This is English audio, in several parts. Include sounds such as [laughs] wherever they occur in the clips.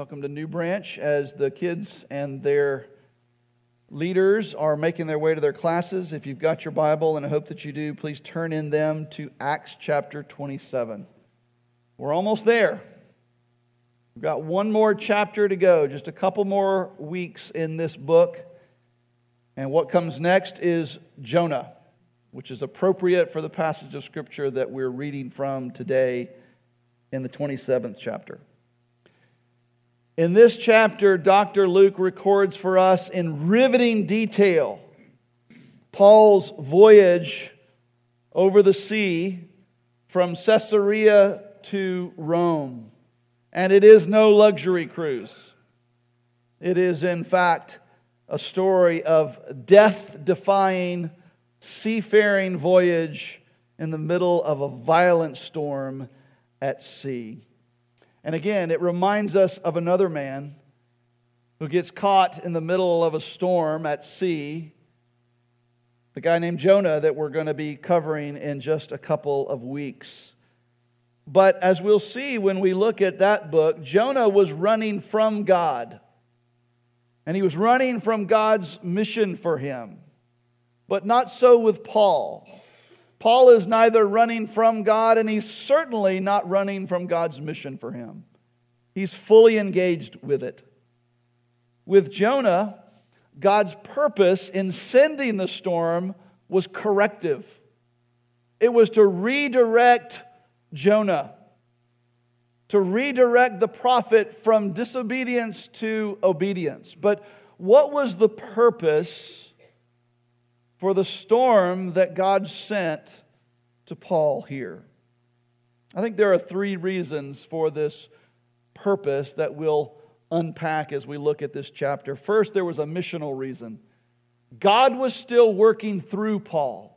Welcome to New Branch as the kids and their leaders are making their way to their classes. If you've got your Bible, and I hope that you do, please turn in them to Acts chapter 27. We're almost there. We've got one more chapter to go, just a couple more weeks in this book. And what comes next is Jonah, which is appropriate for the passage of Scripture that we're reading from today in the 27th chapter. In this chapter, Dr. Luke records for us in riveting detail Paul's voyage over the sea from Caesarea to Rome. And it is no luxury cruise. It is, in fact, a story of death defying, seafaring voyage in the middle of a violent storm at sea. And again, it reminds us of another man who gets caught in the middle of a storm at sea. The guy named Jonah that we're going to be covering in just a couple of weeks. But as we'll see when we look at that book, Jonah was running from God. And he was running from God's mission for him. But not so with Paul. Paul is neither running from God and he's certainly not running from God's mission for him. He's fully engaged with it. With Jonah, God's purpose in sending the storm was corrective. It was to redirect Jonah, to redirect the prophet from disobedience to obedience. But what was the purpose for the storm that God sent to Paul here. I think there are three reasons for this purpose that we'll unpack as we look at this chapter. First, there was a missional reason. God was still working through Paul.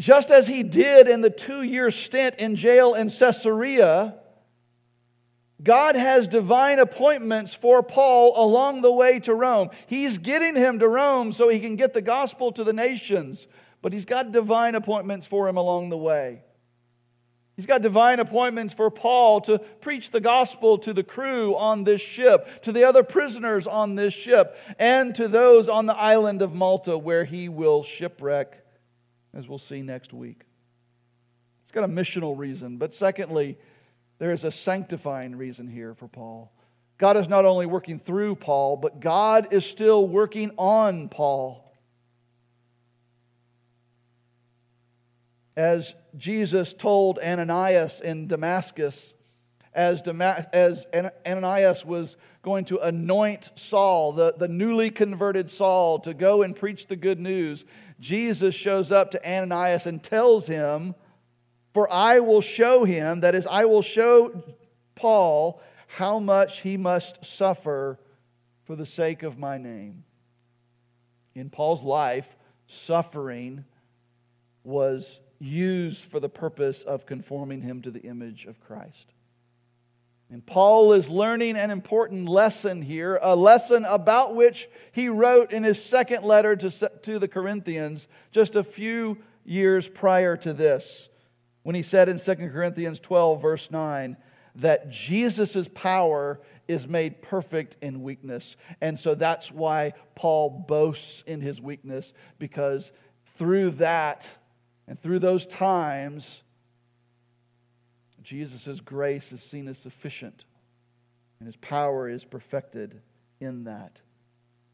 Just as he did in the two year stint in jail in Caesarea, God has divine appointments for Paul along the way to Rome. He's getting him to Rome so he can get the gospel to the nations, but he's got divine appointments for him along the way. He's got divine appointments for Paul to preach the gospel to the crew on this ship, to the other prisoners on this ship, and to those on the island of Malta where he will shipwreck, as we'll see next week. It's got a missional reason. But secondly, there is a sanctifying reason here for Paul. God is not only working through Paul, but God is still working on Paul. As Jesus told Ananias in Damascus, as, as Ananias was going to anoint Saul, the, the newly converted Saul, to go and preach the good news, Jesus shows up to Ananias and tells him for I will show him, that is, I will show Paul how much he must suffer for the sake of my name. In Paul's life, suffering was used for the purpose of conforming him to the image of Christ. And Paul is learning an important lesson here, a lesson about which he wrote in his second letter to, to the Corinthians just a few years prior to this when he said in 2 Corinthians 12, verse 9, that Jesus' power is made perfect in weakness. And so that's why Paul boasts in his weakness, because through that and through those times, Jesus' grace is seen as sufficient, and his power is perfected in that.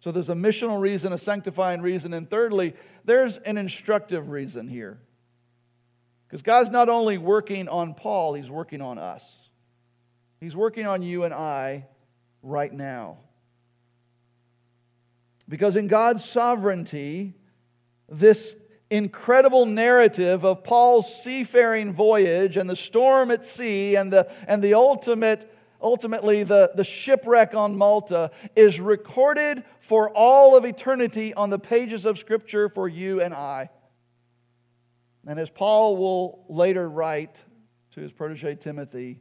So there's a missional reason, a sanctifying reason, and thirdly, there's an instructive reason here. Because God's not only working on Paul, He's working on us. He's working on you and I right now. Because in God's sovereignty, this incredible narrative of Paul's seafaring voyage and the storm at sea and the, and the ultimate, ultimately the, the shipwreck on Malta is recorded for all of eternity on the pages of Scripture for you and I. And as Paul will later write to his protege Timothy,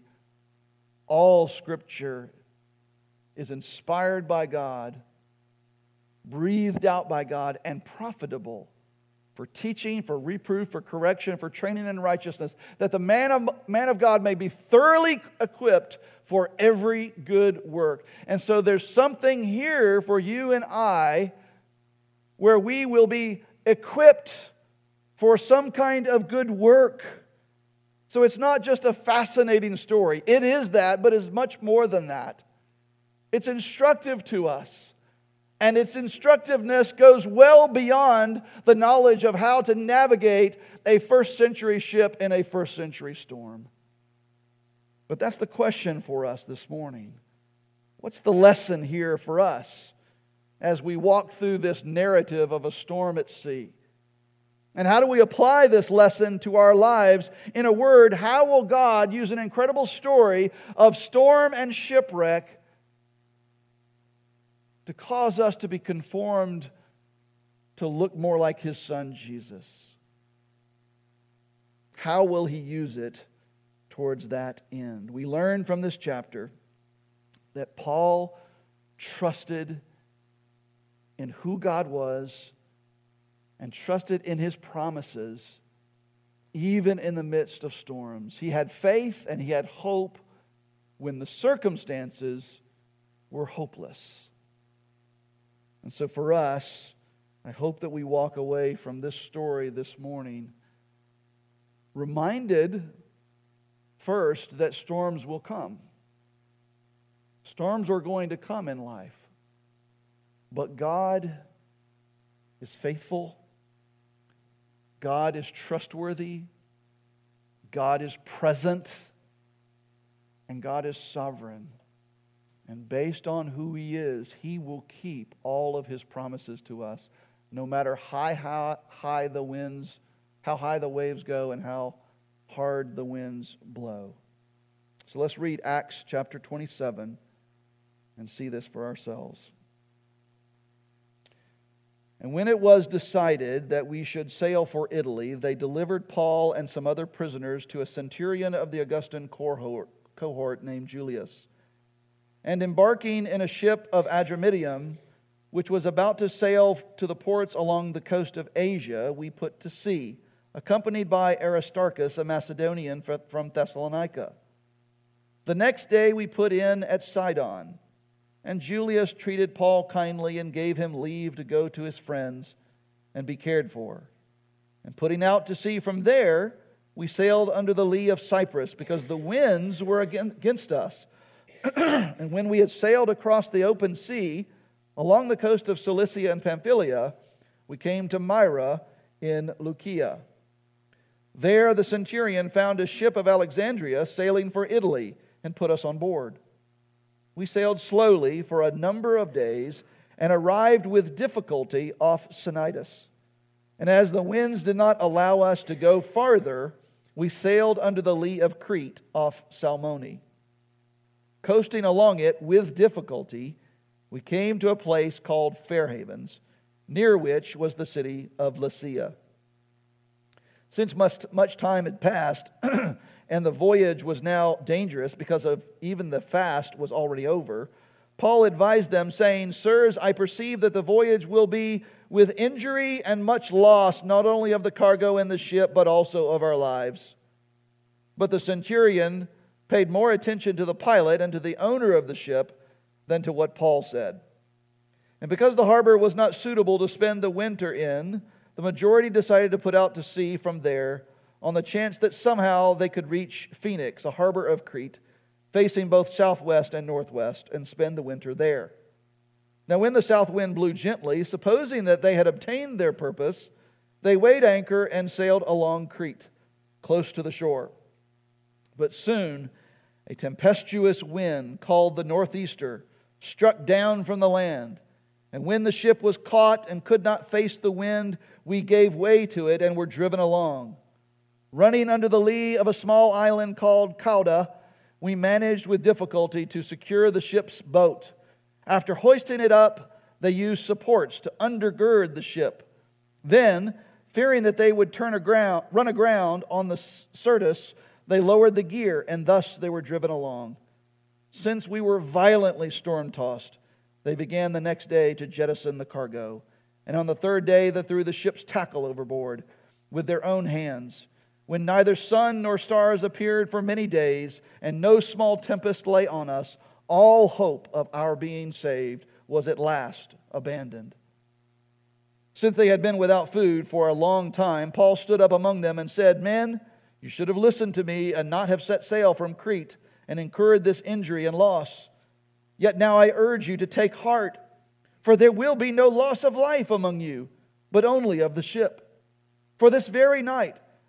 all scripture is inspired by God, breathed out by God, and profitable for teaching, for reproof, for correction, for training in righteousness, that the man of, man of God may be thoroughly equipped for every good work. And so there's something here for you and I where we will be equipped for some kind of good work. So it's not just a fascinating story. It is that, but it's much more than that. It's instructive to us. And its instructiveness goes well beyond the knowledge of how to navigate a first century ship in a first century storm. But that's the question for us this morning. What's the lesson here for us as we walk through this narrative of a storm at sea? And how do we apply this lesson to our lives? In a word, how will God use an incredible story of storm and shipwreck to cause us to be conformed to look more like his son Jesus. How will he use it towards that end? We learn from this chapter that Paul trusted in who God was and trusted in his promises even in the midst of storms. He had faith and he had hope when the circumstances were hopeless. And so for us, I hope that we walk away from this story this morning reminded first that storms will come. Storms are going to come in life. But God is faithful. God is trustworthy. God is present. And God is sovereign. And based on who He is, He will keep all of His promises to us, no matter high, how high the winds, how high the waves go, and how hard the winds blow. So let's read Acts chapter 27 and see this for ourselves. And when it was decided that we should sail for Italy, they delivered Paul and some other prisoners to a centurion of the Augustan cohort, named Julius and embarking in a ship of Adramyttium, which was about to sail to the ports along the coast of Asia, we put to sea, accompanied by Aristarchus, a Macedonian from Thessalonica. The next day we put in at Sidon, and Julius treated Paul kindly and gave him leave to go to his friends and be cared for. And putting out to sea from there, we sailed under the lee of Cyprus because the winds were against us [clears throat] and when we had sailed across the open sea along the coast of Cilicia and Pamphylia, we came to Myra in Lycia. There the centurion found a ship of Alexandria sailing for Italy and put us on board. We sailed slowly for a number of days and arrived with difficulty off Cnidus. And as the winds did not allow us to go farther, we sailed under the lee of Crete off Salmone. Coasting along it with difficulty, we came to a place called Fair Havens, near which was the city of Lasea. Since much time had passed, [clears throat] and the voyage was now dangerous because of even the fast was already over, Paul advised them, saying, Sirs, I perceive that the voyage will be with injury and much loss, not only of the cargo and the ship, but also of our lives. But the centurion paid more attention to the pilot and to the owner of the ship than to what Paul said. And because the harbor was not suitable to spend the winter in, the majority decided to put out to sea from there on the chance that somehow they could reach Phoenix, a harbor of Crete, facing both southwest and northwest, and spend the winter there. Now, when the south wind blew gently, supposing that they had obtained their purpose, they weighed anchor and sailed along Crete, close to the shore. But soon a tempestuous wind called the Northeaster struck down from the land. And when the ship was caught and could not face the wind, we gave way to it and were driven along. Running under the lee of a small island called Cauda, we managed with difficulty to secure the ship's boat. After hoisting it up, they used supports to undergird the ship. Then, fearing that they would turn aground, run aground on the Syrtis, they lowered the gear, and thus they were driven along. Since we were violently storm tossed, they began the next day to jettison the cargo. And on the third day, they threw the ship's tackle overboard with their own hands. When neither sun nor stars appeared for many days, and no small tempest lay on us, all hope of our being saved was at last abandoned. Since they had been without food for a long time, Paul stood up among them and said, Men, you should have listened to me and not have set sail from Crete and incurred this injury and loss. Yet now I urge you to take heart for there will be no loss of life among you, but only of the ship. For this very night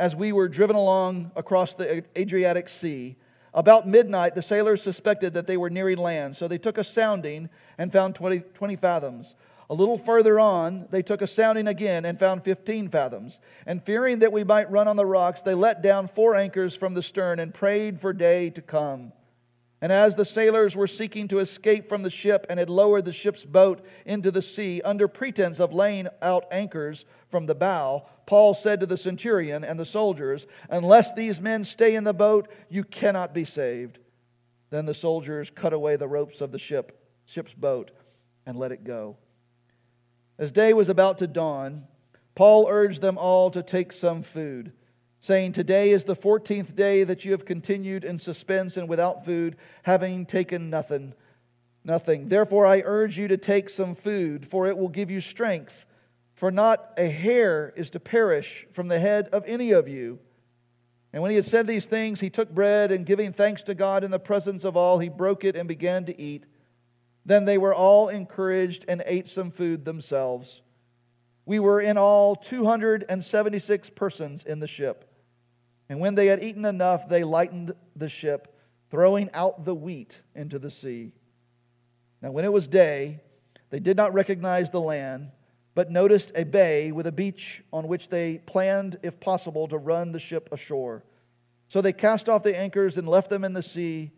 as we were driven along across the Adriatic Sea, about midnight the sailors suspected that they were nearing land, so they took a sounding and found 20, 20 fathoms. A little further on, they took a sounding again and found 15 fathoms. And fearing that we might run on the rocks, they let down four anchors from the stern and prayed for day to come. And as the sailors were seeking to escape from the ship and had lowered the ship's boat into the sea under pretense of laying out anchors from the bow, Paul said to the centurion and the soldiers, Unless these men stay in the boat, you cannot be saved. Then the soldiers cut away the ropes of the ship, ship's boat and let it go. As day was about to dawn, Paul urged them all to take some food saying, Today is the fourteenth day that you have continued in suspense and without food, having taken nothing. Nothing. Therefore, I urge you to take some food, for it will give you strength. For not a hair is to perish from the head of any of you. And when he had said these things, he took bread, and giving thanks to God in the presence of all, he broke it and began to eat. Then they were all encouraged and ate some food themselves. We were in all 276 persons in the ship. And when they had eaten enough, they lightened the ship, throwing out the wheat into the sea. Now, when it was day, they did not recognize the land, but noticed a bay with a beach on which they planned, if possible, to run the ship ashore. So they cast off the anchors and left them in the sea,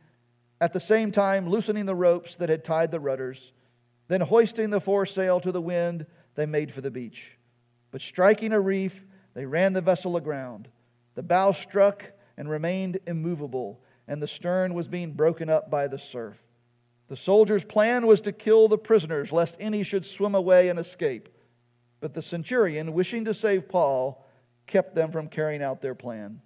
at the same time loosening the ropes that had tied the rudders. Then, hoisting the foresail to the wind, they made for the beach. But striking a reef, they ran the vessel aground. The bow struck and remained immovable, and the stern was being broken up by the surf. The soldiers' plan was to kill the prisoners, lest any should swim away and escape. But the centurion, wishing to save Paul, kept them from carrying out their plan.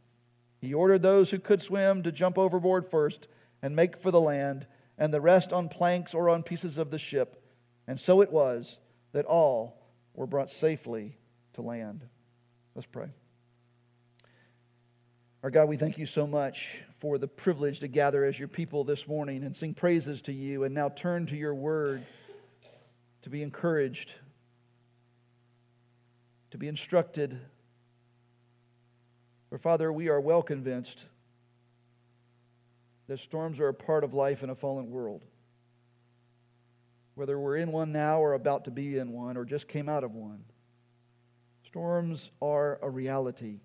He ordered those who could swim to jump overboard first and make for the land, and the rest on planks or on pieces of the ship. And so it was that all were brought safely to land. Let's pray. Our God, we thank you so much for the privilege to gather as your people this morning and sing praises to you and now turn to your word to be encouraged, to be instructed. For Father, we are well convinced that storms are a part of life in a fallen world. Whether we're in one now or about to be in one or just came out of one, storms are a reality.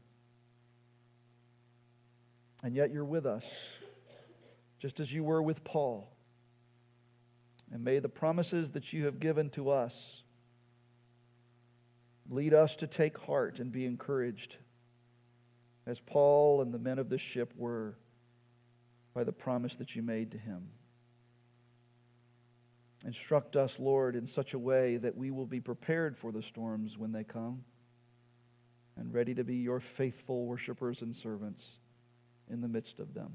And yet you're with us, just as you were with Paul. And may the promises that you have given to us lead us to take heart and be encouraged, as Paul and the men of this ship were by the promise that you made to him. Instruct us, Lord, in such a way that we will be prepared for the storms when they come and ready to be your faithful worshipers and servants in the midst of them.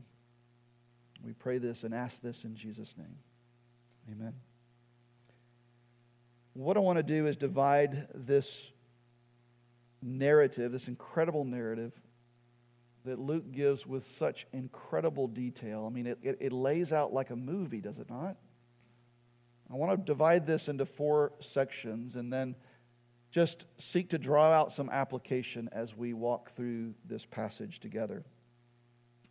We pray this and ask this in Jesus' name. Amen. What I want to do is divide this narrative, this incredible narrative that Luke gives with such incredible detail. I mean, it, it, it lays out like a movie, does it not? I want to divide this into four sections and then just seek to draw out some application as we walk through this passage together.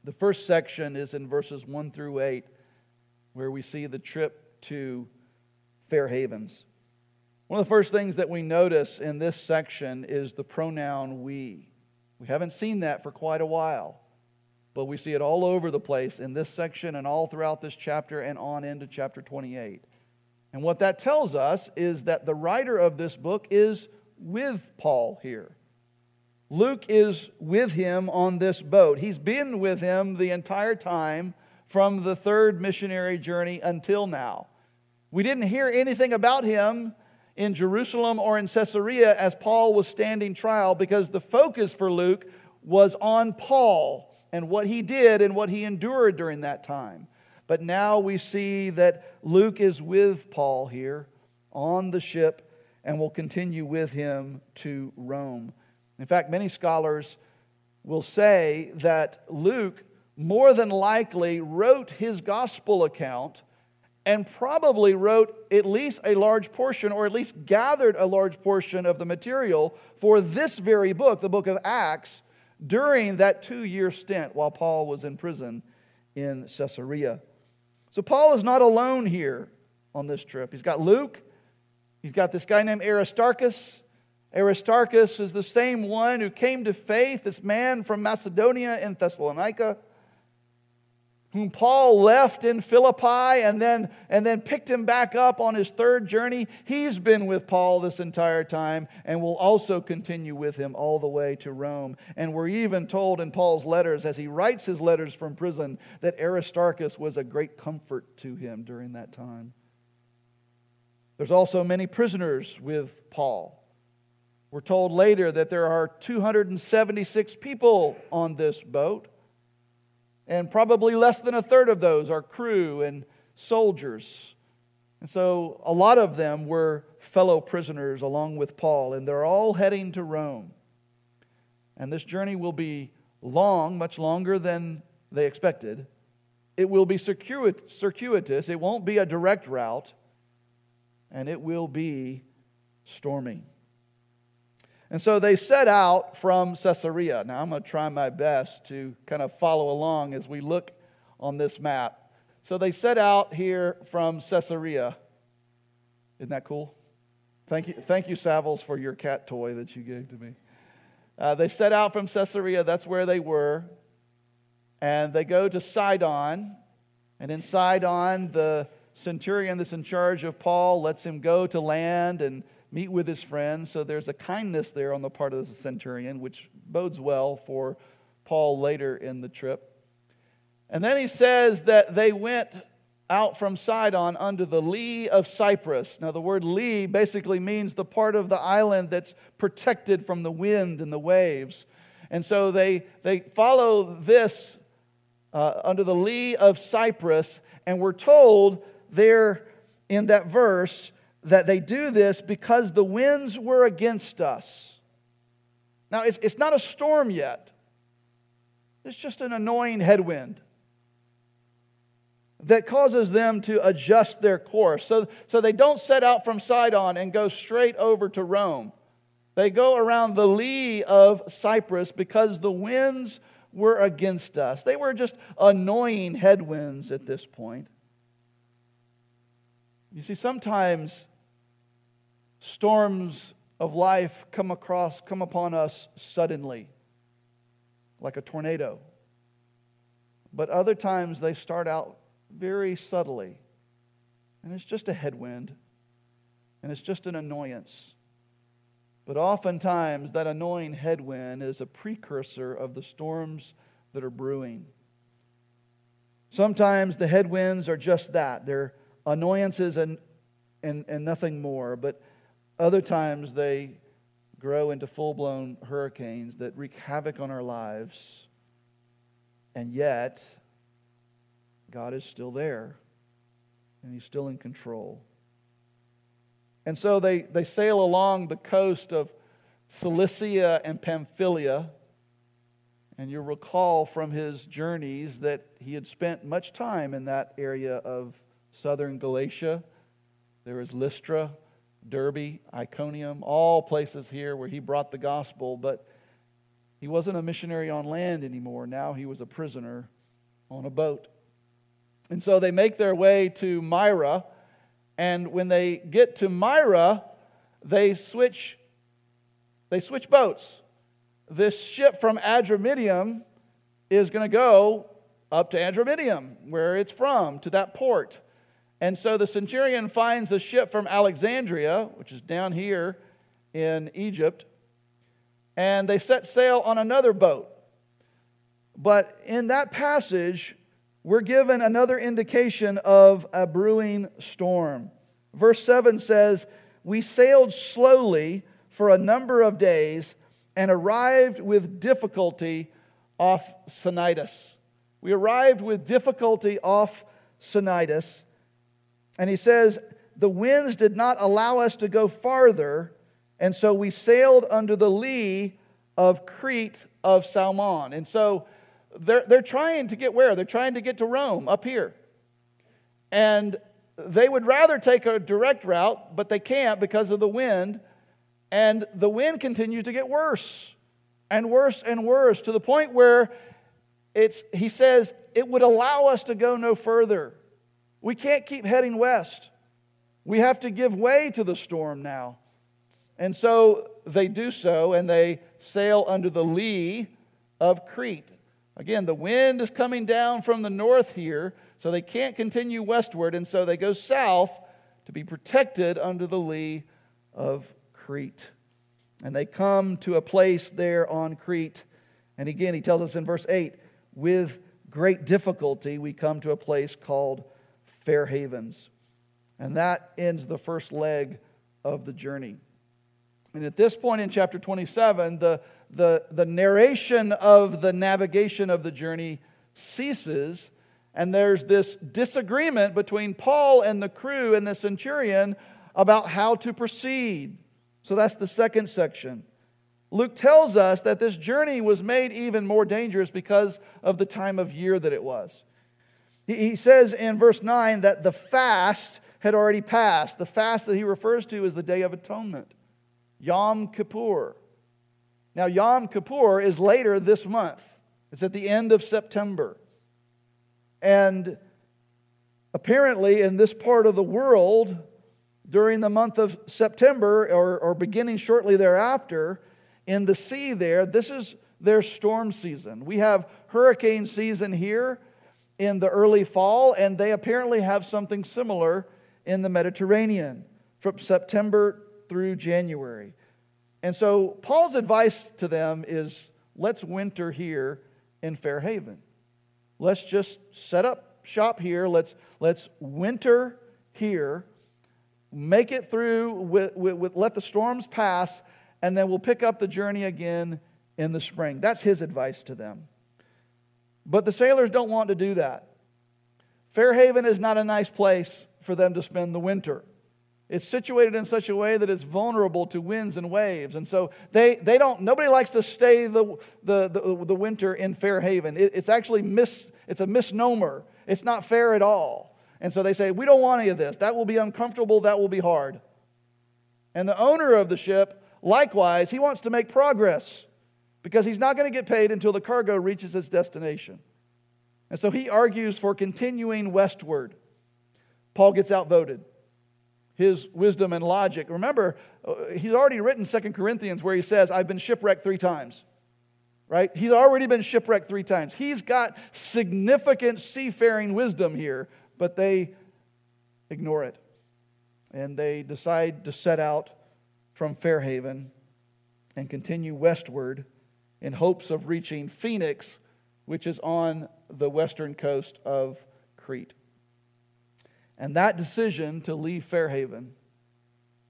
The first section is in verses 1 through 8, where we see the trip to Fair Havens. One of the first things that we notice in this section is the pronoun we. We haven't seen that for quite a while, but we see it all over the place in this section and all throughout this chapter and on into chapter 28. And what that tells us is that the writer of this book is with Paul here. Luke is with him on this boat. He's been with him the entire time from the third missionary journey until now. We didn't hear anything about him in Jerusalem or in Caesarea as Paul was standing trial because the focus for Luke was on Paul and what he did and what he endured during that time. But now we see that Luke is with Paul here on the ship and will continue with him to Rome. In fact, many scholars will say that Luke more than likely wrote his gospel account and probably wrote at least a large portion, or at least gathered a large portion of the material for this very book, the book of Acts, during that two year stint while Paul was in prison in Caesarea. So Paul is not alone here on this trip. He's got Luke, he's got this guy named Aristarchus. Aristarchus is the same one who came to faith, this man from Macedonia in Thessalonica whom Paul left in Philippi and then, and then picked him back up on his third journey. He's been with Paul this entire time and will also continue with him all the way to Rome. And we're even told in Paul's letters, as he writes his letters from prison, that Aristarchus was a great comfort to him during that time. There's also many prisoners with Paul. We're told later that there are 276 people on this boat and probably less than a third of those are crew and soldiers. And so a lot of them were fellow prisoners along with Paul, and they're all heading to Rome. And this journey will be long, much longer than they expected. It will be circuitous, it won't be a direct route, and it will be stormy. And so they set out from Caesarea. Now, I'm going to try my best to kind of follow along as we look on this map. So they set out here from Caesarea. Isn't that cool? Thank you, thank you, Savills, for your cat toy that you gave to me. Uh, they set out from Caesarea, that's where they were. And they go to Sidon. And in Sidon, the centurion that's in charge of Paul lets him go to land and meet with his friends. So there's a kindness there on the part of the centurion, which bodes well for Paul later in the trip. And then he says that they went out from Sidon under the lee of Cyprus. Now, the word lee basically means the part of the island that's protected from the wind and the waves. And so they, they follow this uh, under the lee of Cyprus, and we're told there in that verse that they do this because the winds were against us. Now, it's, it's not a storm yet, it's just an annoying headwind that causes them to adjust their course. So, so they don't set out from Sidon and go straight over to Rome. They go around the lee of Cyprus because the winds were against us. They were just annoying headwinds at this point. You see, sometimes Storms of life come across, come upon us suddenly, like a tornado. But other times they start out very subtly, and it's just a headwind, and it's just an annoyance. But oftentimes, that annoying headwind is a precursor of the storms that are brewing. Sometimes the headwinds are just that they're annoyances and, and, and nothing more. But other times they grow into full blown hurricanes that wreak havoc on our lives. And yet, God is still there and He's still in control. And so they, they sail along the coast of Cilicia and Pamphylia. And you'll recall from his journeys that he had spent much time in that area of southern Galatia. There was Lystra, Derbe, Iconium, all places here where he brought the gospel, but he wasn't a missionary on land anymore. Now he was a prisoner on a boat. And so they make their way to Myra, and when they get to Myra, they switch, they switch boats. This ship from Adramyttium is going to go up to Adramyttium, where it's from, to that port. And so the centurion finds a ship from Alexandria, which is down here in Egypt, and they set sail on another boat. But in that passage, we're given another indication of a brewing storm. Verse 7 says, We sailed slowly for a number of days and arrived with difficulty off Cnidus. We arrived with difficulty off Cnidus. And he says, The winds did not allow us to go farther, and so we sailed under the lee of Crete of Salmon. And so they're, they're trying to get where? They're trying to get to Rome up here. And they would rather take a direct route, but they can't because of the wind. And the wind continues to get worse and worse and worse to the point where it's, he says it would allow us to go no further. We can't keep heading west. We have to give way to the storm now. And so they do so, and they sail under the lee of Crete. Again, the wind is coming down from the north here, so they can't continue westward, and so they go south to be protected under the lee of Crete. And they come to a place there on Crete. And again, he tells us in verse 8 with great difficulty, we come to a place called Fair Havens. And that ends the first leg of the journey. And at this point in chapter 27, the, the, the narration of the navigation of the journey ceases, and there's this disagreement between Paul and the crew and the centurion about how to proceed. So that's the second section. Luke tells us that this journey was made even more dangerous because of the time of year that it was. He says in verse 9 that the fast had already passed. The fast that he refers to is the Day of Atonement, Yom Kippur. Now, Yom Kippur is later this month, it's at the end of September. And apparently, in this part of the world, during the month of September or, or beginning shortly thereafter, in the sea there, this is their storm season. We have hurricane season here in the early fall, and they apparently have something similar in the Mediterranean from September through January. And so Paul's advice to them is let's winter here in Fair Haven. Let's just set up shop here. Let's, let's winter here, make it through, with, with, with, let the storms pass, and then we'll pick up the journey again in the spring. That's his advice to them. But the sailors don't want to do that. Fair Haven is not a nice place for them to spend the winter. It's situated in such a way that it's vulnerable to winds and waves. And so they, they don't, nobody likes to stay the, the, the, the winter in Fair Haven. It, it's actually mis, it's a misnomer. It's not fair at all. And so they say, we don't want any of this. That will be uncomfortable. That will be hard. And the owner of the ship, likewise, he wants to make progress because he's not going to get paid until the cargo reaches its destination. And so he argues for continuing westward. Paul gets outvoted his wisdom and logic. Remember, uh, he's already written Second Corinthians where he says, I've been shipwrecked three times. Right? He's already been shipwrecked three times. He's got significant seafaring wisdom here, but they ignore it. And they decide to set out from Fairhaven and continue westward in hopes of reaching Phoenix, which is on the western coast of Crete. And that decision to leave Fairhaven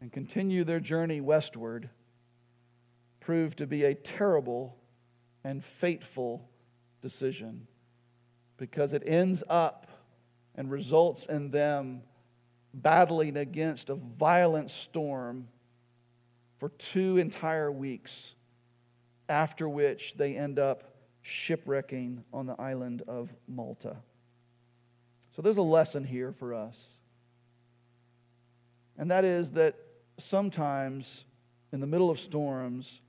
and continue their journey westward proved to be a terrible and fateful decision because it ends up and results in them battling against a violent storm for two entire weeks, after which they end up shipwrecking on the island of Malta. So there's a lesson here for us. And that is that sometimes in the middle of storms,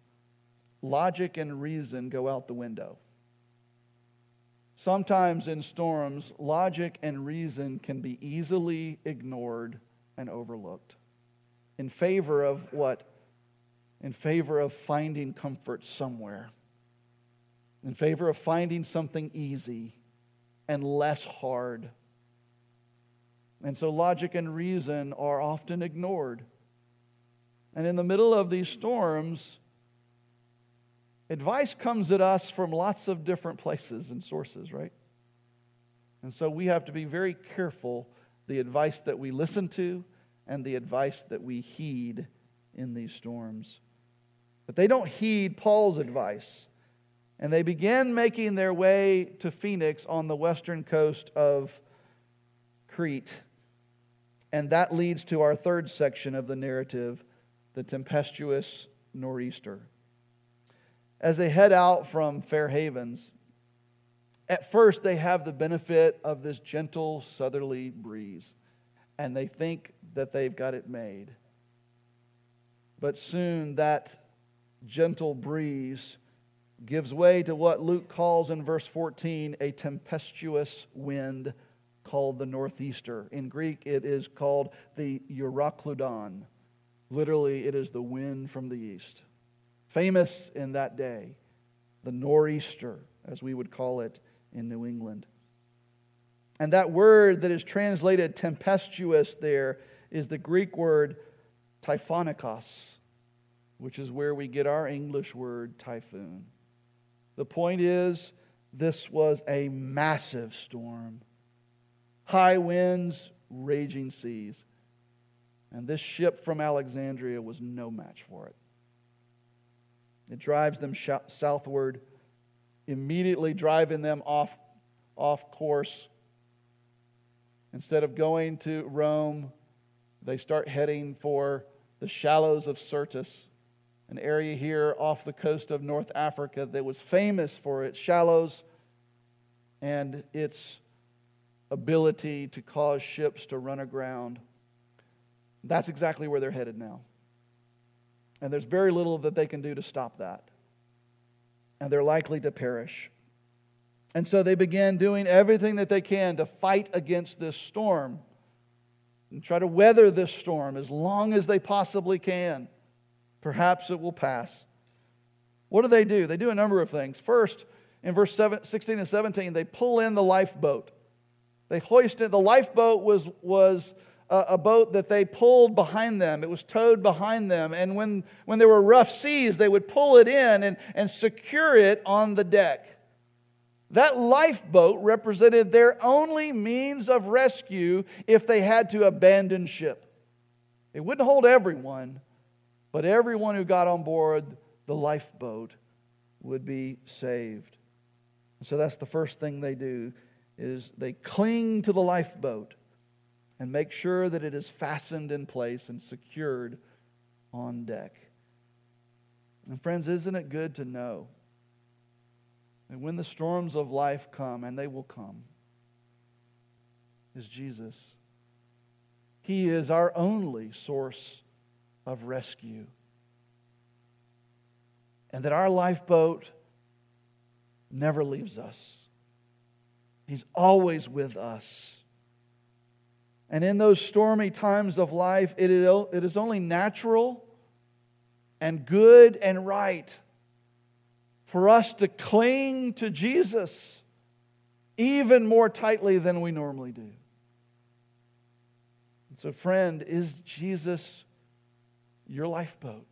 logic and reason go out the window. Sometimes in storms, logic and reason can be easily ignored and overlooked. in favor of what? In favor of finding comfort somewhere, in favor of finding something easy and less hard. And so logic and reason are often ignored. And in the middle of these storms, advice comes at us from lots of different places and sources, right? And so we have to be very careful the advice that we listen to and the advice that we heed in these storms. But they don't heed Paul's advice. And they begin making their way to Phoenix on the western coast of Crete. And that leads to our third section of the narrative the tempestuous nor'easter. As they head out from Fair Havens, at first they have the benefit of this gentle southerly breeze, and they think that they've got it made. But soon that gentle breeze gives way to what Luke calls in verse 14 a tempestuous wind called the northeaster. In Greek, it is called the Euroclydon. Literally, it is the wind from the east. Famous in that day, the nor'easter, as we would call it in New England. And that word that is translated tempestuous there is the Greek word typhonikos, which is where we get our English word typhoon. The point is, this was a massive storm high winds, raging seas. And this ship from Alexandria was no match for it. It drives them southward, immediately driving them off, off course. Instead of going to Rome, they start heading for the shallows of Syrtis, an area here off the coast of North Africa that was famous for its shallows and its ability to cause ships to run aground. That's exactly where they're headed now. And there's very little that they can do to stop that. And they're likely to perish. And so they begin doing everything that they can to fight against this storm and try to weather this storm as long as they possibly can. Perhaps it will pass. What do they do? They do a number of things. First, in verse 16 and 17, they pull in the lifeboat. They hoisted, the lifeboat was, was a, a, boat that they pulled behind them. It was towed behind them. And when, when there were rough seas, they would pull it in and, and secure it on the deck. That lifeboat represented their only means of rescue if they had to abandon ship. It wouldn't hold everyone, but everyone who got on board the lifeboat would be saved. So that's the first thing they do is they cling to the lifeboat and make sure that it is fastened in place and secured on deck. And friends, isn't it good to know that when the storms of life come, and they will come, is Jesus. He is our only source of rescue. And that our lifeboat never leaves us. He's always with us. And in those stormy times of life, it is only natural and good and right for us to cling to Jesus even more tightly than we normally do. And so, friend, is Jesus your lifeboat?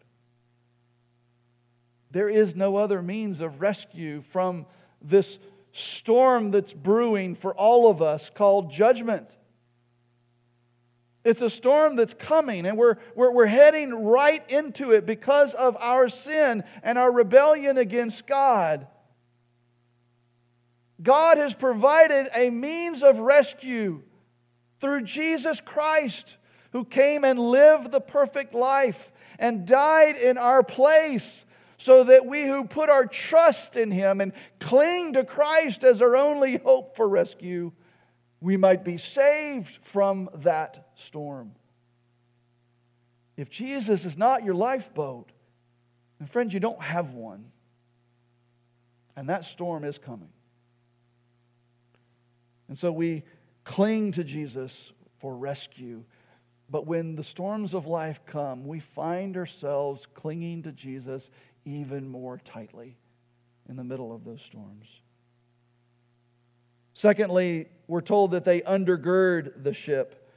There is no other means of rescue from this storm that's brewing for all of us called judgment. It's a storm that's coming, and we're, we're, we're heading right into it because of our sin and our rebellion against God. God has provided a means of rescue through Jesus Christ, who came and lived the perfect life and died in our place so that we who put our trust in him and cling to Christ as our only hope for rescue, we might be saved from that storm. If Jesus is not your lifeboat, and friends, you don't have one, and that storm is coming. And so we cling to Jesus for rescue. But when the storms of life come, we find ourselves clinging to Jesus even more tightly in the middle of those storms. Secondly, we're told that they undergird the ship.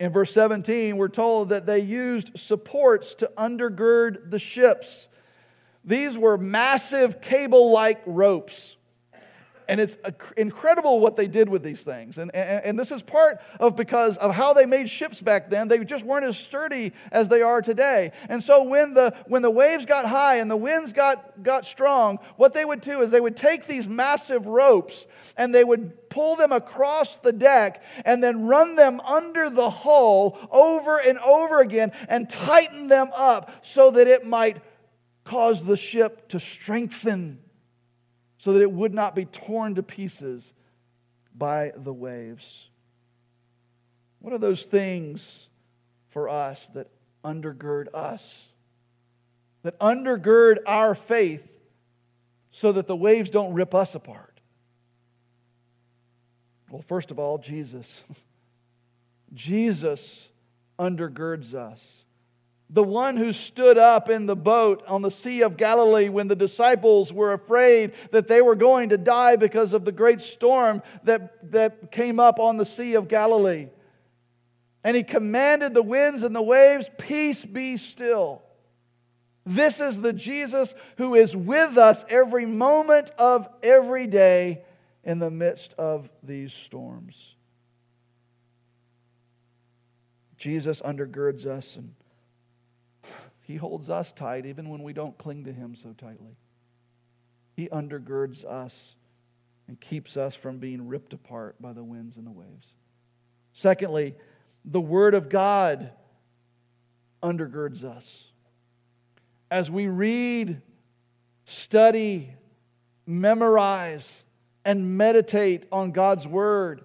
In verse 17, we're told that they used supports to undergird the ships. These were massive cable like ropes. And it's incredible what they did with these things. And, and, and, this is part of because of how they made ships back then. They just weren't as sturdy as they are today. And so when the, when the waves got high and the winds got, got strong, what they would do is they would take these massive ropes and they would pull them across the deck and then run them under the hull over and over again and tighten them up so that it might cause the ship to strengthen so that it would not be torn to pieces by the waves. What are those things for us that undergird us? That undergird our faith so that the waves don't rip us apart? Well, first of all, Jesus. [laughs] Jesus undergirds us the one who stood up in the boat on the Sea of Galilee when the disciples were afraid that they were going to die because of the great storm that, that came up on the Sea of Galilee. And he commanded the winds and the waves, Peace be still. This is the Jesus who is with us every moment of every day in the midst of these storms. Jesus undergirds us and he holds us tight even when we don't cling to Him so tightly. He undergirds us and keeps us from being ripped apart by the winds and the waves. Secondly, the Word of God undergirds us. As we read, study, memorize, and meditate on God's Word,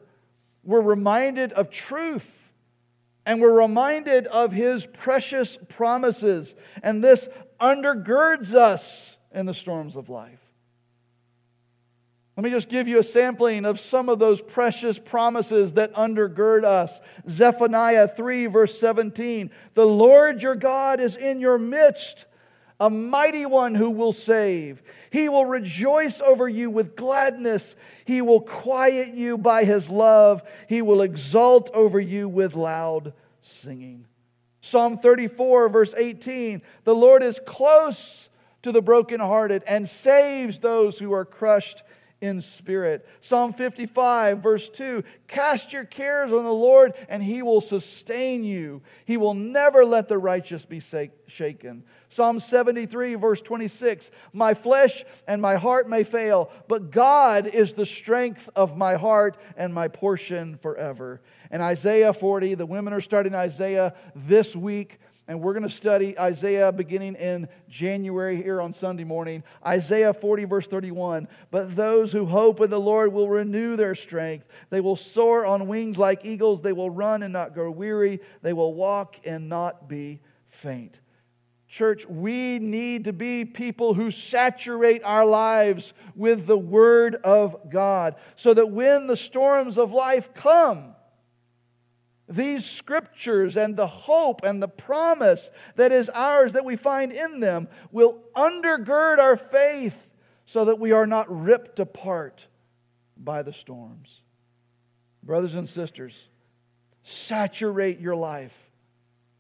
we're reminded of truth and we're reminded of his precious promises. And this undergirds us in the storms of life. Let me just give you a sampling of some of those precious promises that undergird us. Zephaniah 3, verse 17 The Lord your God is in your midst, a mighty one who will save. He will rejoice over you with gladness. He will quiet you by his love. He will exult over you with loud singing. Psalm 34, verse 18 The Lord is close to the brokenhearted and saves those who are crushed in spirit. Psalm 55, verse 2 Cast your cares on the Lord, and he will sustain you. He will never let the righteous be shaken. Psalm 73, verse 26 My flesh and my heart may fail, but God is the strength of my heart and my portion forever. And Isaiah 40, the women are starting Isaiah this week and we're going to study Isaiah beginning in January here on Sunday morning. Isaiah 40, verse 31. But those who hope in the Lord will renew their strength. They will soar on wings like eagles. They will run and not grow weary. They will walk and not be faint. Church, we need to be people who saturate our lives with the Word of God so that when the storms of life come, these scriptures and the hope and the promise that is ours that we find in them will undergird our faith so that we are not ripped apart by the storms. Brothers and sisters, saturate your life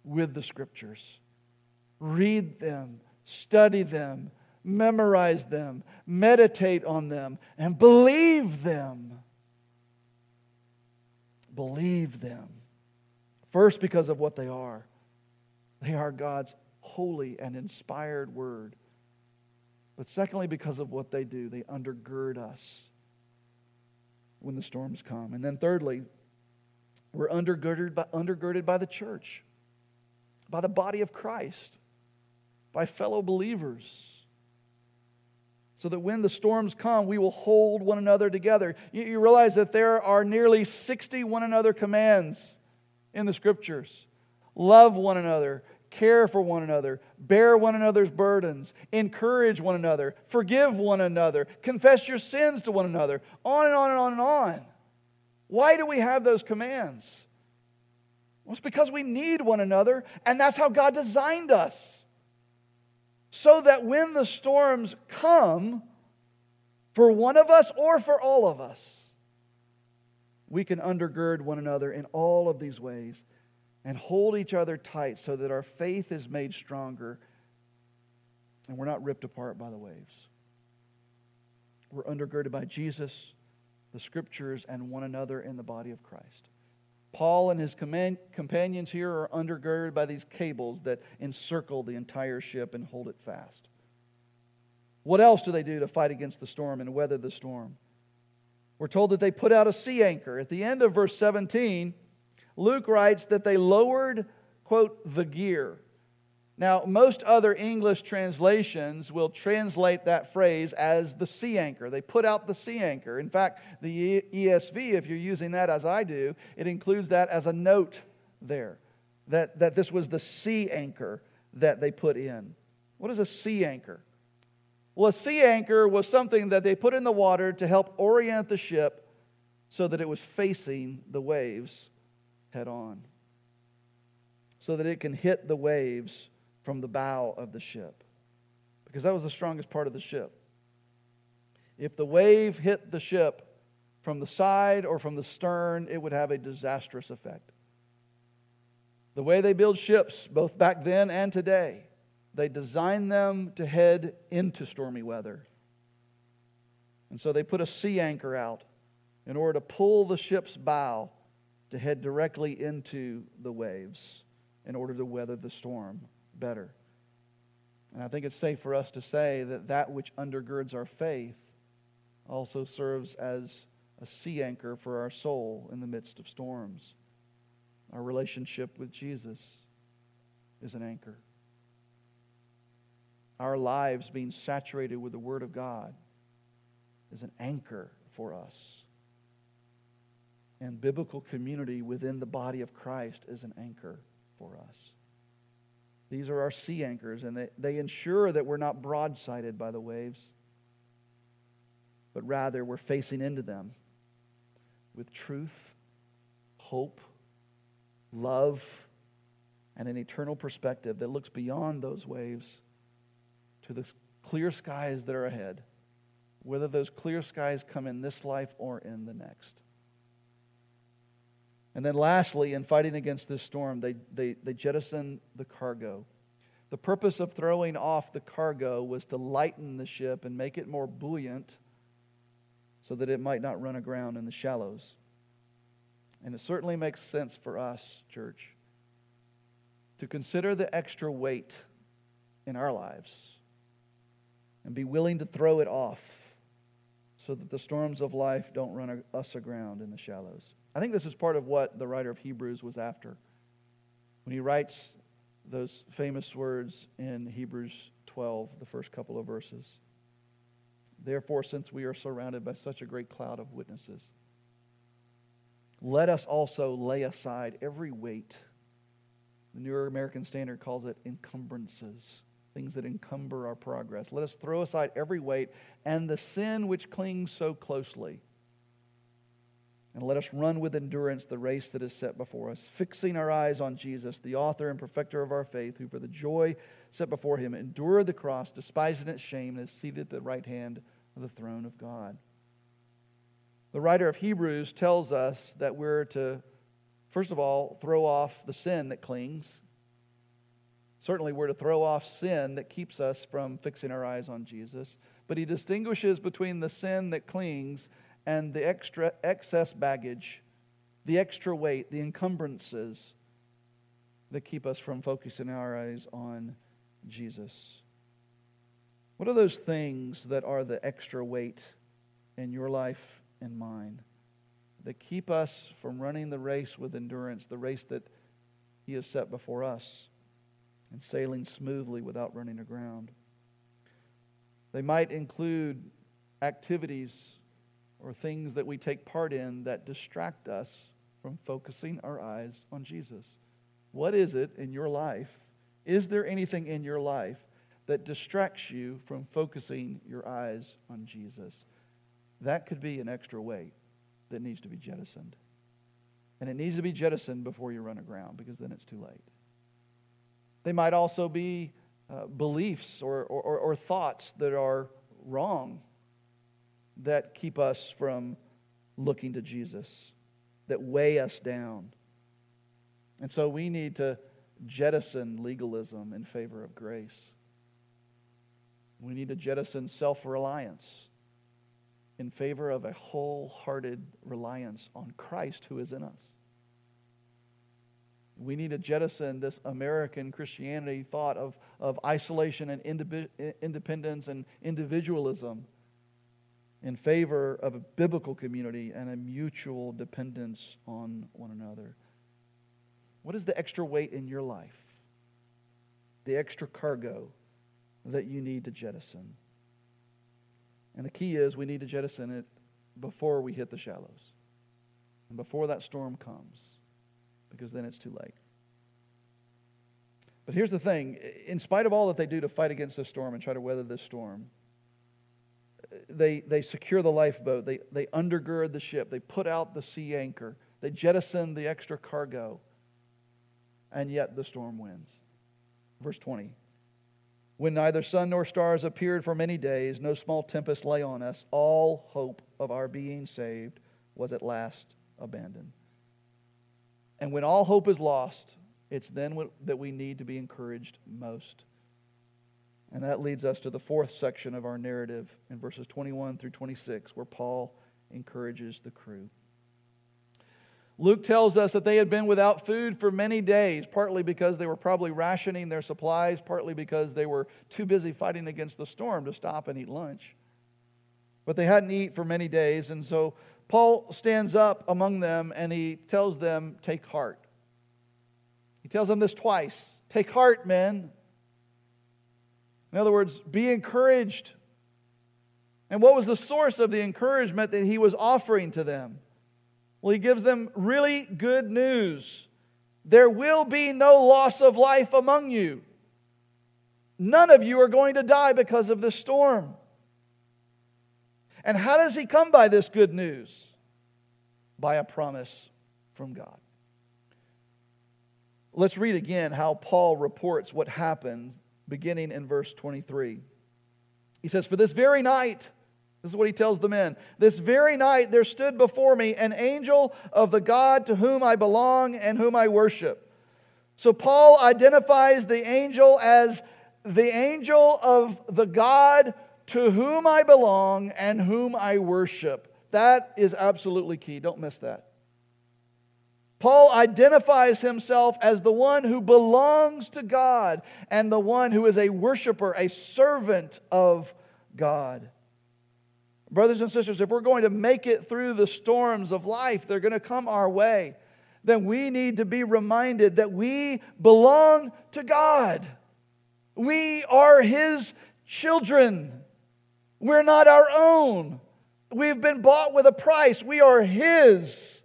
with the scriptures. Read them, study them, memorize them, meditate on them, and believe them. Believe them. First, because of what they are. They are God's holy and inspired word. But secondly, because of what they do, they undergird us when the storms come. And then thirdly, we're undergirded by, undergirded by the church, by the body of Christ, by fellow believers. So that when the storms come, we will hold one another together. You, you realize that there are nearly 60 one another commands in the scriptures. Love one another, care for one another, bear one another's burdens, encourage one another, forgive one another, confess your sins to one another, on and on and on and on. Why do we have those commands? Well, it's because we need one another, and that's how God designed us. So that when the storms come, for one of us or for all of us, we can undergird one another in all of these ways and hold each other tight so that our faith is made stronger and we're not ripped apart by the waves. We're undergirded by Jesus, the scriptures, and one another in the body of Christ. Paul and his companions here are undergirded by these cables that encircle the entire ship and hold it fast. What else do they do to fight against the storm and weather the storm? We're told that they put out a sea anchor. At the end of verse 17, Luke writes that they lowered, quote, the gear. Now, most other English translations will translate that phrase as the sea anchor. They put out the sea anchor. In fact, the ESV, if you're using that as I do, it includes that as a note there that, that this was the sea anchor that they put in. What is a sea anchor? Well, a sea anchor was something that they put in the water to help orient the ship so that it was facing the waves head on, so that it can hit the waves from the bow of the ship, because that was the strongest part of the ship. If the wave hit the ship from the side or from the stern, it would have a disastrous effect. The way they build ships, both back then and today, they design them to head into stormy weather. And so they put a sea anchor out in order to pull the ship's bow to head directly into the waves in order to weather the storm better. And I think it's safe for us to say that that which undergirds our faith also serves as a sea anchor for our soul in the midst of storms. Our relationship with Jesus is an anchor. Our lives being saturated with the Word of God is an anchor for us and biblical community within the body of Christ is an anchor for us. These are our sea anchors, and they, they ensure that we're not broadsided by the waves, but rather we're facing into them with truth, hope, love, and an eternal perspective that looks beyond those waves to the clear skies that are ahead, whether those clear skies come in this life or in the next. And then, lastly, in fighting against this storm, they, they, they jettison the cargo. The purpose of throwing off the cargo was to lighten the ship and make it more buoyant so that it might not run aground in the shallows. And it certainly makes sense for us, church, to consider the extra weight in our lives and be willing to throw it off so that the storms of life don't run us aground in the shallows. I think this is part of what the writer of Hebrews was after. When he writes those famous words in Hebrews 12, the first couple of verses. Therefore, since we are surrounded by such a great cloud of witnesses, let us also lay aside every weight. The New American Standard calls it encumbrances, things that encumber our progress. Let us throw aside every weight and the sin which clings so closely and let us run with endurance the race that is set before us, fixing our eyes on Jesus, the author and perfecter of our faith, who for the joy set before him endured the cross, despising its shame, and is seated at the right hand of the throne of God. The writer of Hebrews tells us that we're to, first of all, throw off the sin that clings. Certainly, we're to throw off sin that keeps us from fixing our eyes on Jesus. But he distinguishes between the sin that clings and the extra excess baggage, the extra weight, the encumbrances that keep us from focusing our eyes on Jesus. What are those things that are the extra weight in your life and mine that keep us from running the race with endurance, the race that He has set before us, and sailing smoothly without running aground? They might include activities or things that we take part in that distract us from focusing our eyes on Jesus. What is it in your life? Is there anything in your life that distracts you from focusing your eyes on Jesus? That could be an extra weight that needs to be jettisoned. And it needs to be jettisoned before you run aground because then it's too late. They might also be uh, beliefs or, or, or thoughts that are wrong that keep us from looking to Jesus, that weigh us down. And so we need to jettison legalism in favor of grace. We need to jettison self reliance in favor of a wholehearted reliance on Christ who is in us. We need to jettison this American Christianity thought of, of isolation and independence and individualism in favor of a biblical community and a mutual dependence on one another. What is the extra weight in your life? The extra cargo that you need to jettison. And the key is we need to jettison it before we hit the shallows and before that storm comes, because then it's too late. But here's the thing. In spite of all that they do to fight against this storm and try to weather this storm, they, they secure the lifeboat, they, they undergird the ship, they put out the sea anchor, they jettison the extra cargo, and yet the storm wins. Verse 20 when neither sun nor stars appeared for many days, no small tempest lay on us, all hope of our being saved was at last abandoned. And when all hope is lost, it's then that we need to be encouraged most. And that leads us to the fourth section of our narrative in verses 21 through 26, where Paul encourages the crew. Luke tells us that they had been without food for many days, partly because they were probably rationing their supplies, partly because they were too busy fighting against the storm to stop and eat lunch. But they hadn't eaten for many days, and so Paul stands up among them and he tells them, Take heart. He tells them this twice Take heart, men. In other words, be encouraged. And what was the source of the encouragement that he was offering to them? Well, he gives them really good news. There will be no loss of life among you. None of you are going to die because of this storm. And how does he come by this good news? By a promise from God. Let's read again how Paul reports what happened beginning in verse 23. He says, For this very night, this is what he tells the men. This very night there stood before me an angel of the God to whom I belong and whom I worship. So Paul identifies the angel as the angel of the God to whom I belong and whom I worship. That is absolutely key. Don't miss that. Paul identifies himself as the one who belongs to God and the one who is a worshiper, a servant of God. Brothers and sisters, if we're going to make it through the storms of life, they're going to come our way, then we need to be reminded that we belong to God. We are His children. We're not our own. We've been bought with a price. We are His.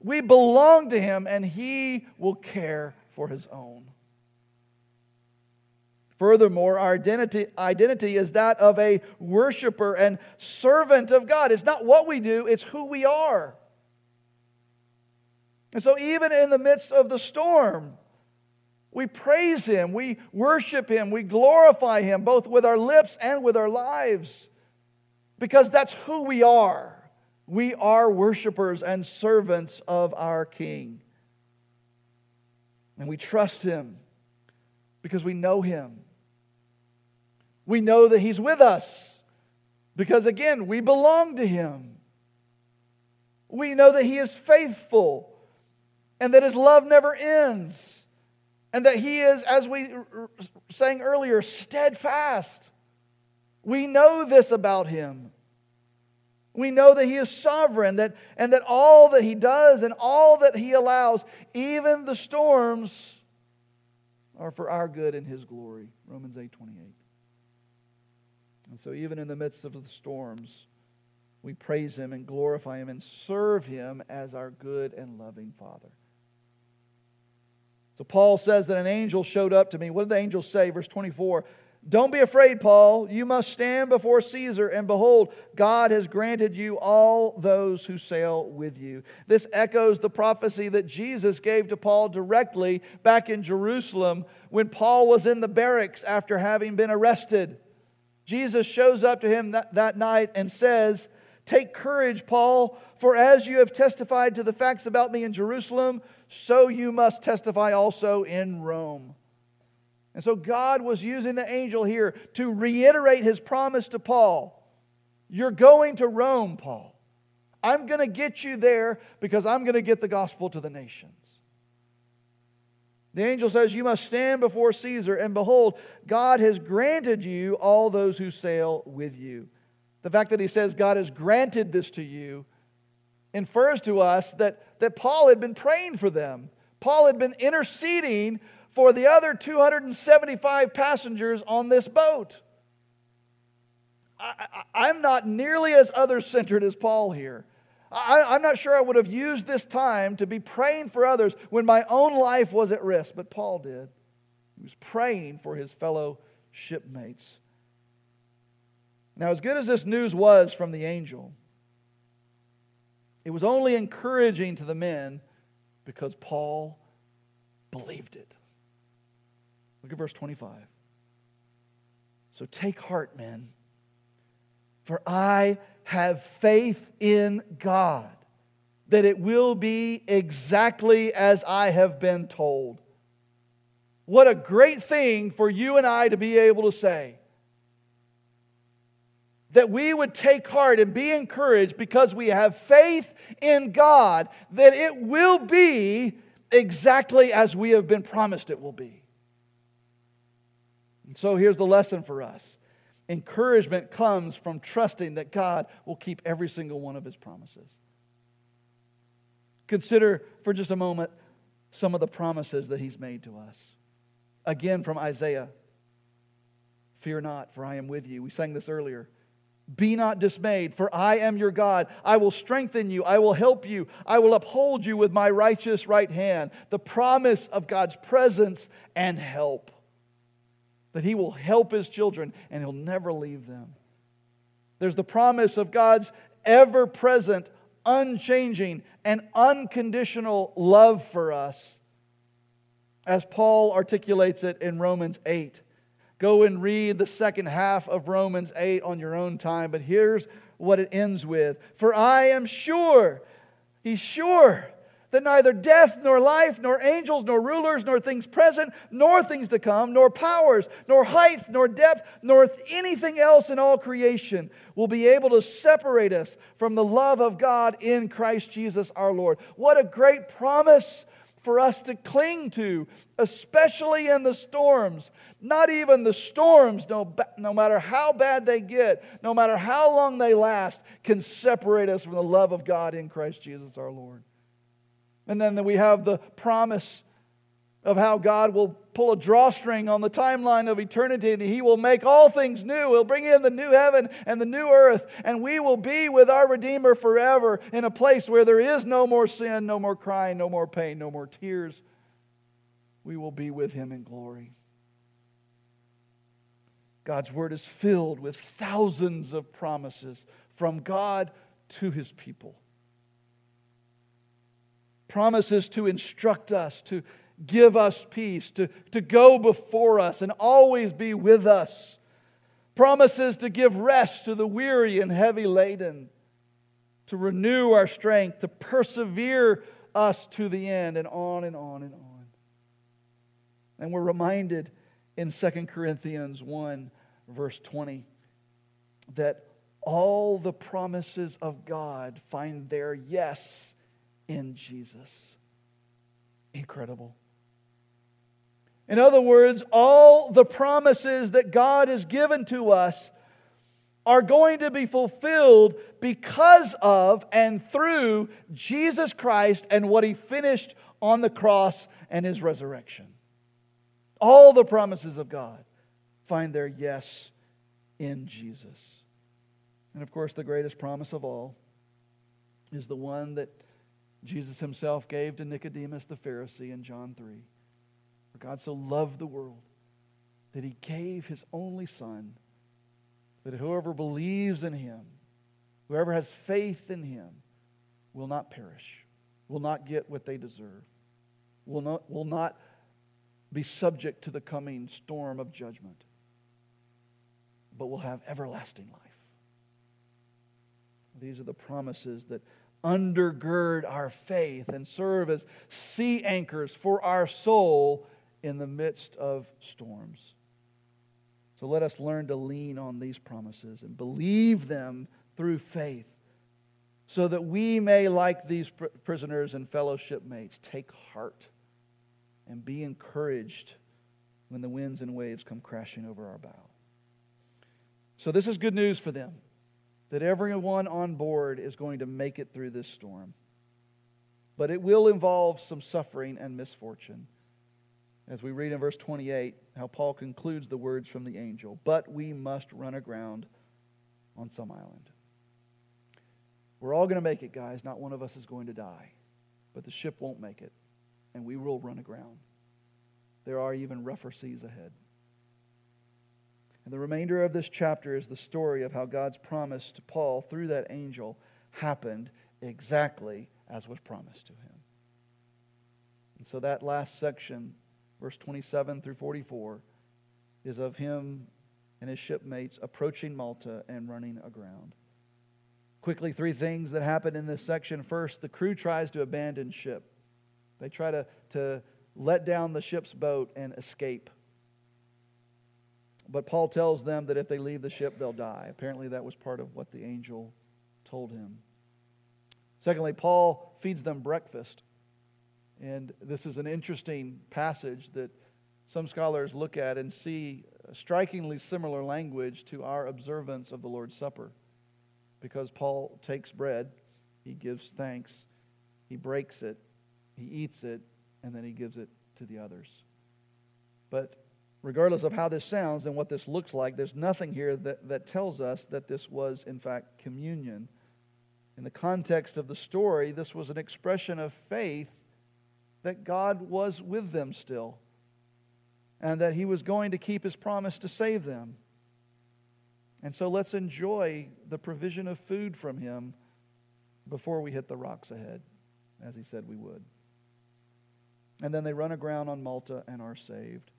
We belong to Him, and He will care for His own. Furthermore, our identity, identity is that of a worshiper and servant of God. It's not what we do, it's who we are. And so, even in the midst of the storm, we praise Him, we worship Him, we glorify Him, both with our lips and with our lives, because that's who we are. We are worshipers and servants of our King. And we trust Him because we know Him we know that He's with us because, again, we belong to Him. We know that He is faithful and that His love never ends and that He is, as we sang earlier, steadfast. We know this about Him. We know that He is sovereign that, and that all that He does and all that He allows, even the storms, are for our good and His glory. Romans 8 28. And so, even in the midst of the storms, we praise Him and glorify Him and serve Him as our good and loving Father. So, Paul says that an angel showed up to me. What did the angel say? Verse 24 Don't be afraid, Paul. You must stand before Caesar, and behold, God has granted you all those who sail with you. This echoes the prophecy that Jesus gave to Paul directly back in Jerusalem when Paul was in the barracks after having been arrested. Jesus shows up to him that, that night and says, Take courage, Paul, for as you have testified to the facts about me in Jerusalem, so you must testify also in Rome. And so God was using the angel here to reiterate his promise to Paul. You're going to Rome, Paul. I'm going to get you there because I'm going to get the gospel to the nations. The angel says, You must stand before Caesar, and behold, God has granted you all those who sail with you. The fact that he says God has granted this to you infers to us that, that Paul had been praying for them. Paul had been interceding for the other 275 passengers on this boat. I, am not nearly as other centered as Paul here. I, am not sure I would have used this time to be praying for others when my own life was at risk, but Paul did. He was praying for his fellow shipmates. Now, as good as this news was from the angel, it was only encouraging to the men because Paul believed it. Look at verse 25. So take heart, men, for I have faith in God that it will be exactly as I have been told. What a great thing for you and I to be able to say. That we would take heart and be encouraged because we have faith in God that it will be exactly as we have been promised it will be. And so here's the lesson for us encouragement comes from trusting that God will keep every single one of his promises. Consider for just a moment some of the promises that he's made to us. Again, from Isaiah Fear not, for I am with you. We sang this earlier. Be not dismayed, for I am your God. I will strengthen you. I will help you. I will uphold you with my righteous right hand. The promise of God's presence and help that He will help His children and He'll never leave them. There's the promise of God's ever present, unchanging, and unconditional love for us, as Paul articulates it in Romans 8. Go and read the second half of Romans 8 on your own time, but here's what it ends with For I am sure, he's sure that neither death, nor life, nor angels, nor rulers, nor things present, nor things to come, nor powers, nor height, nor depth, nor anything else in all creation will be able to separate us from the love of God in Christ Jesus our Lord. What a great promise for us to cling to, especially in the storms. Not even the storms, no, no matter how bad they get, no matter how long they last, can separate us from the love of God in Christ Jesus our Lord. And then we have the promise of how God will pull a drawstring on the timeline of eternity and He will make all things new. He'll bring in the new heaven and the new earth, and we will be with our Redeemer forever in a place where there is no more sin, no more crying, no more pain, no more tears. We will be with Him in glory. God's Word is filled with thousands of promises from God to His people promises to instruct us, to give us peace, to, to go before us and always be with us. Promises to give rest to the weary and heavy laden, to renew our strength, to persevere us to the end, and on and on and on. And we're reminded in 2 Corinthians 1, verse 20, that all the promises of God find their yes in Jesus. Incredible. In other words, all the promises that God has given to us are going to be fulfilled because of and through Jesus Christ and what he finished on the cross and his resurrection. All the promises of God find their yes in Jesus. And of course, the greatest promise of all is the one that Jesus himself gave to Nicodemus the Pharisee in John 3. God so loved the world that he gave his only Son, that whoever believes in him, whoever has faith in him, will not perish, will not get what they deserve, will not, will not be subject to the coming storm of judgment, but will have everlasting life. These are the promises that undergird our faith and serve as sea anchors for our soul in the midst of storms. So let us learn to lean on these promises and believe them through faith so that we may, like these prisoners and fellowship mates, take heart and be encouraged when the winds and waves come crashing over our bow. So, this is good news for them that everyone on board is going to make it through this storm. But it will involve some suffering and misfortune. As we read in verse 28, how Paul concludes the words from the angel But we must run aground on some island. We're all going to make it, guys. Not one of us is going to die. But the ship won't make it, and we will run aground. There are even rougher seas ahead. And the remainder of this chapter is the story of how God's promise to Paul through that angel happened exactly as was promised to him. And so that last section, verse 27 through 44, is of him and his shipmates approaching Malta and running aground. Quickly, three things that happen in this section. First, the crew tries to abandon ship. They try to, to let down the ship's boat and escape. But Paul tells them that if they leave the ship, they'll die. Apparently, that was part of what the angel told him. Secondly, Paul feeds them breakfast. And this is an interesting passage that some scholars look at and see strikingly similar language to our observance of the Lord's Supper. Because Paul takes bread, he gives thanks, he breaks it, he eats it, and then he gives it to the others. But regardless of how this sounds and what this looks like, there's nothing here that, that tells us that this was, in fact, communion. In the context of the story, this was an expression of faith that God was with them still and that He was going to keep His promise to save them. And so let's enjoy the provision of food from Him before we hit the rocks ahead, as He said we would. And then they run aground on Malta and are saved.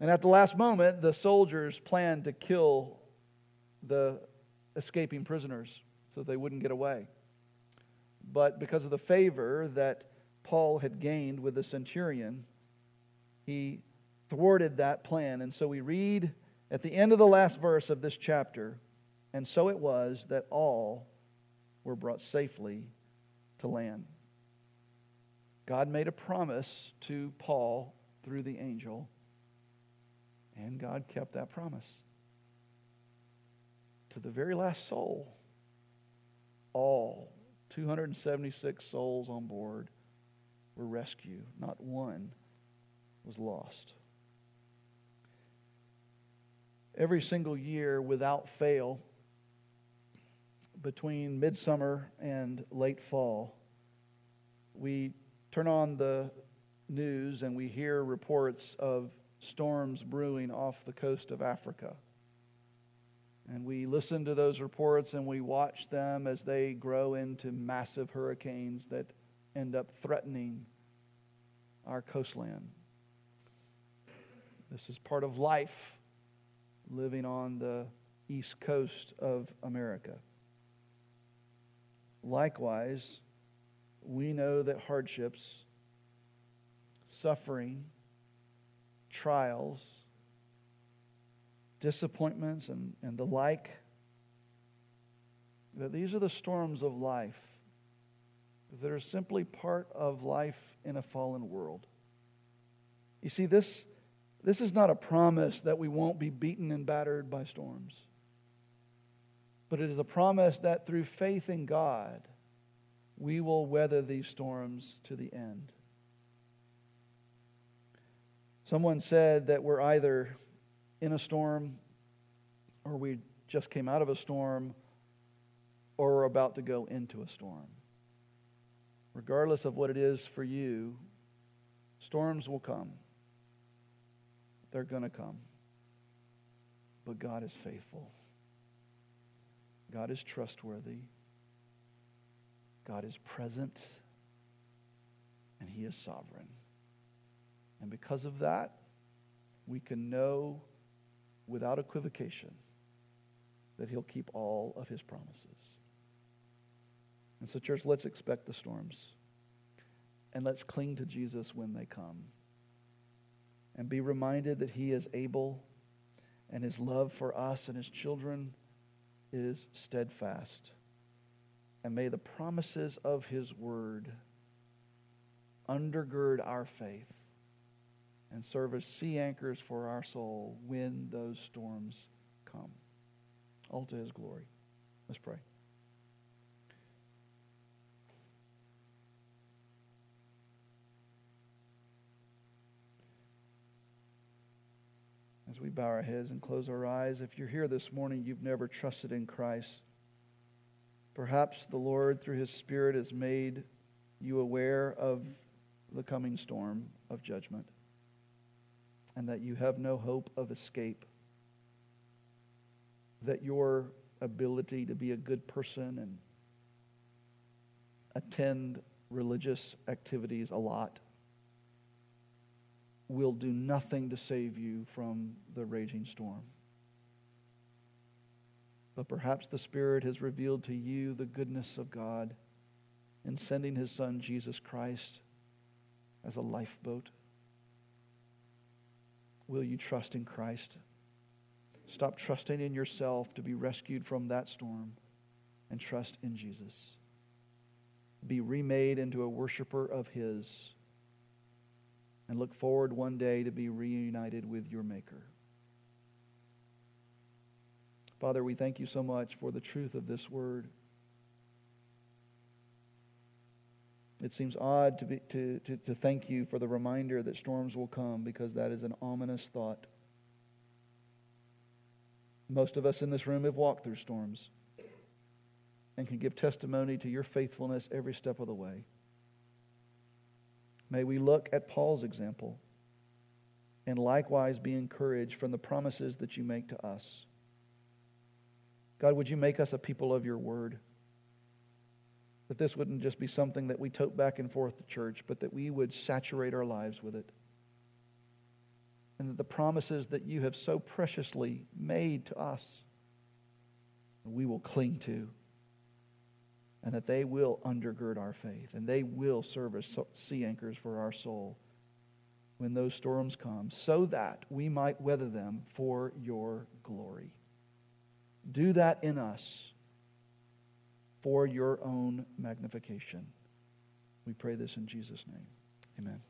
And at the last moment, the soldiers planned to kill the escaping prisoners so they wouldn't get away. But because of the favor that Paul had gained with the centurion, he thwarted that plan. And so we read at the end of the last verse of this chapter, and so it was that all were brought safely to land. God made a promise to Paul through the angel and God kept that promise. To the very last soul, all 276 souls on board were rescued. Not one was lost. Every single year, without fail, between midsummer and late fall, we turn on the news and we hear reports of storms brewing off the coast of Africa. And we listen to those reports and we watch them as they grow into massive hurricanes that end up threatening our coastline. This is part of life living on the east coast of America. Likewise, we know that hardships, suffering, trials, disappointments, and, and the like. That these are the storms of life that are simply part of life in a fallen world. You see, this, this is not a promise that we won't be beaten and battered by storms, but it is a promise that through faith in God, we will weather these storms to the end. Someone said that we're either in a storm or we just came out of a storm or we're about to go into a storm. Regardless of what it is for you, storms will come. They're going to come. But God is faithful. God is trustworthy. God is present. And He is sovereign. And because of that, we can know without equivocation that He'll keep all of His promises. And so, church, let's expect the storms. And let's cling to Jesus when they come. And be reminded that He is able and His love for us and His children is steadfast. And may the promises of His word undergird our faith and serve as sea anchors for our soul when those storms come. All to His glory. Let's pray. As we bow our heads and close our eyes, if you're here this morning, you've never trusted in Christ. Perhaps the Lord, through His Spirit, has made you aware of the coming storm of judgment and that you have no hope of escape. That your ability to be a good person and attend religious activities a lot will do nothing to save you from the raging storm. But perhaps the Spirit has revealed to you the goodness of God in sending His Son, Jesus Christ, as a lifeboat. Will you trust in Christ? Stop trusting in yourself to be rescued from that storm and trust in Jesus. Be remade into a worshiper of His and look forward one day to be reunited with your Maker. Father, we thank you so much for the truth of this word. It seems odd to, be, to, to, to thank you for the reminder that storms will come because that is an ominous thought. Most of us in this room have walked through storms and can give testimony to your faithfulness every step of the way. May we look at Paul's example and likewise be encouraged from the promises that you make to us. God, would you make us a people of your word? That this wouldn't just be something that we tote back and forth to church, but that we would saturate our lives with it. And that the promises that you have so preciously made to us, we will cling to and that they will undergird our faith and they will serve as sea anchors for our soul when those storms come, so that we might weather them for your glory. Do that in us for your own magnification. We pray this in Jesus' name. Amen.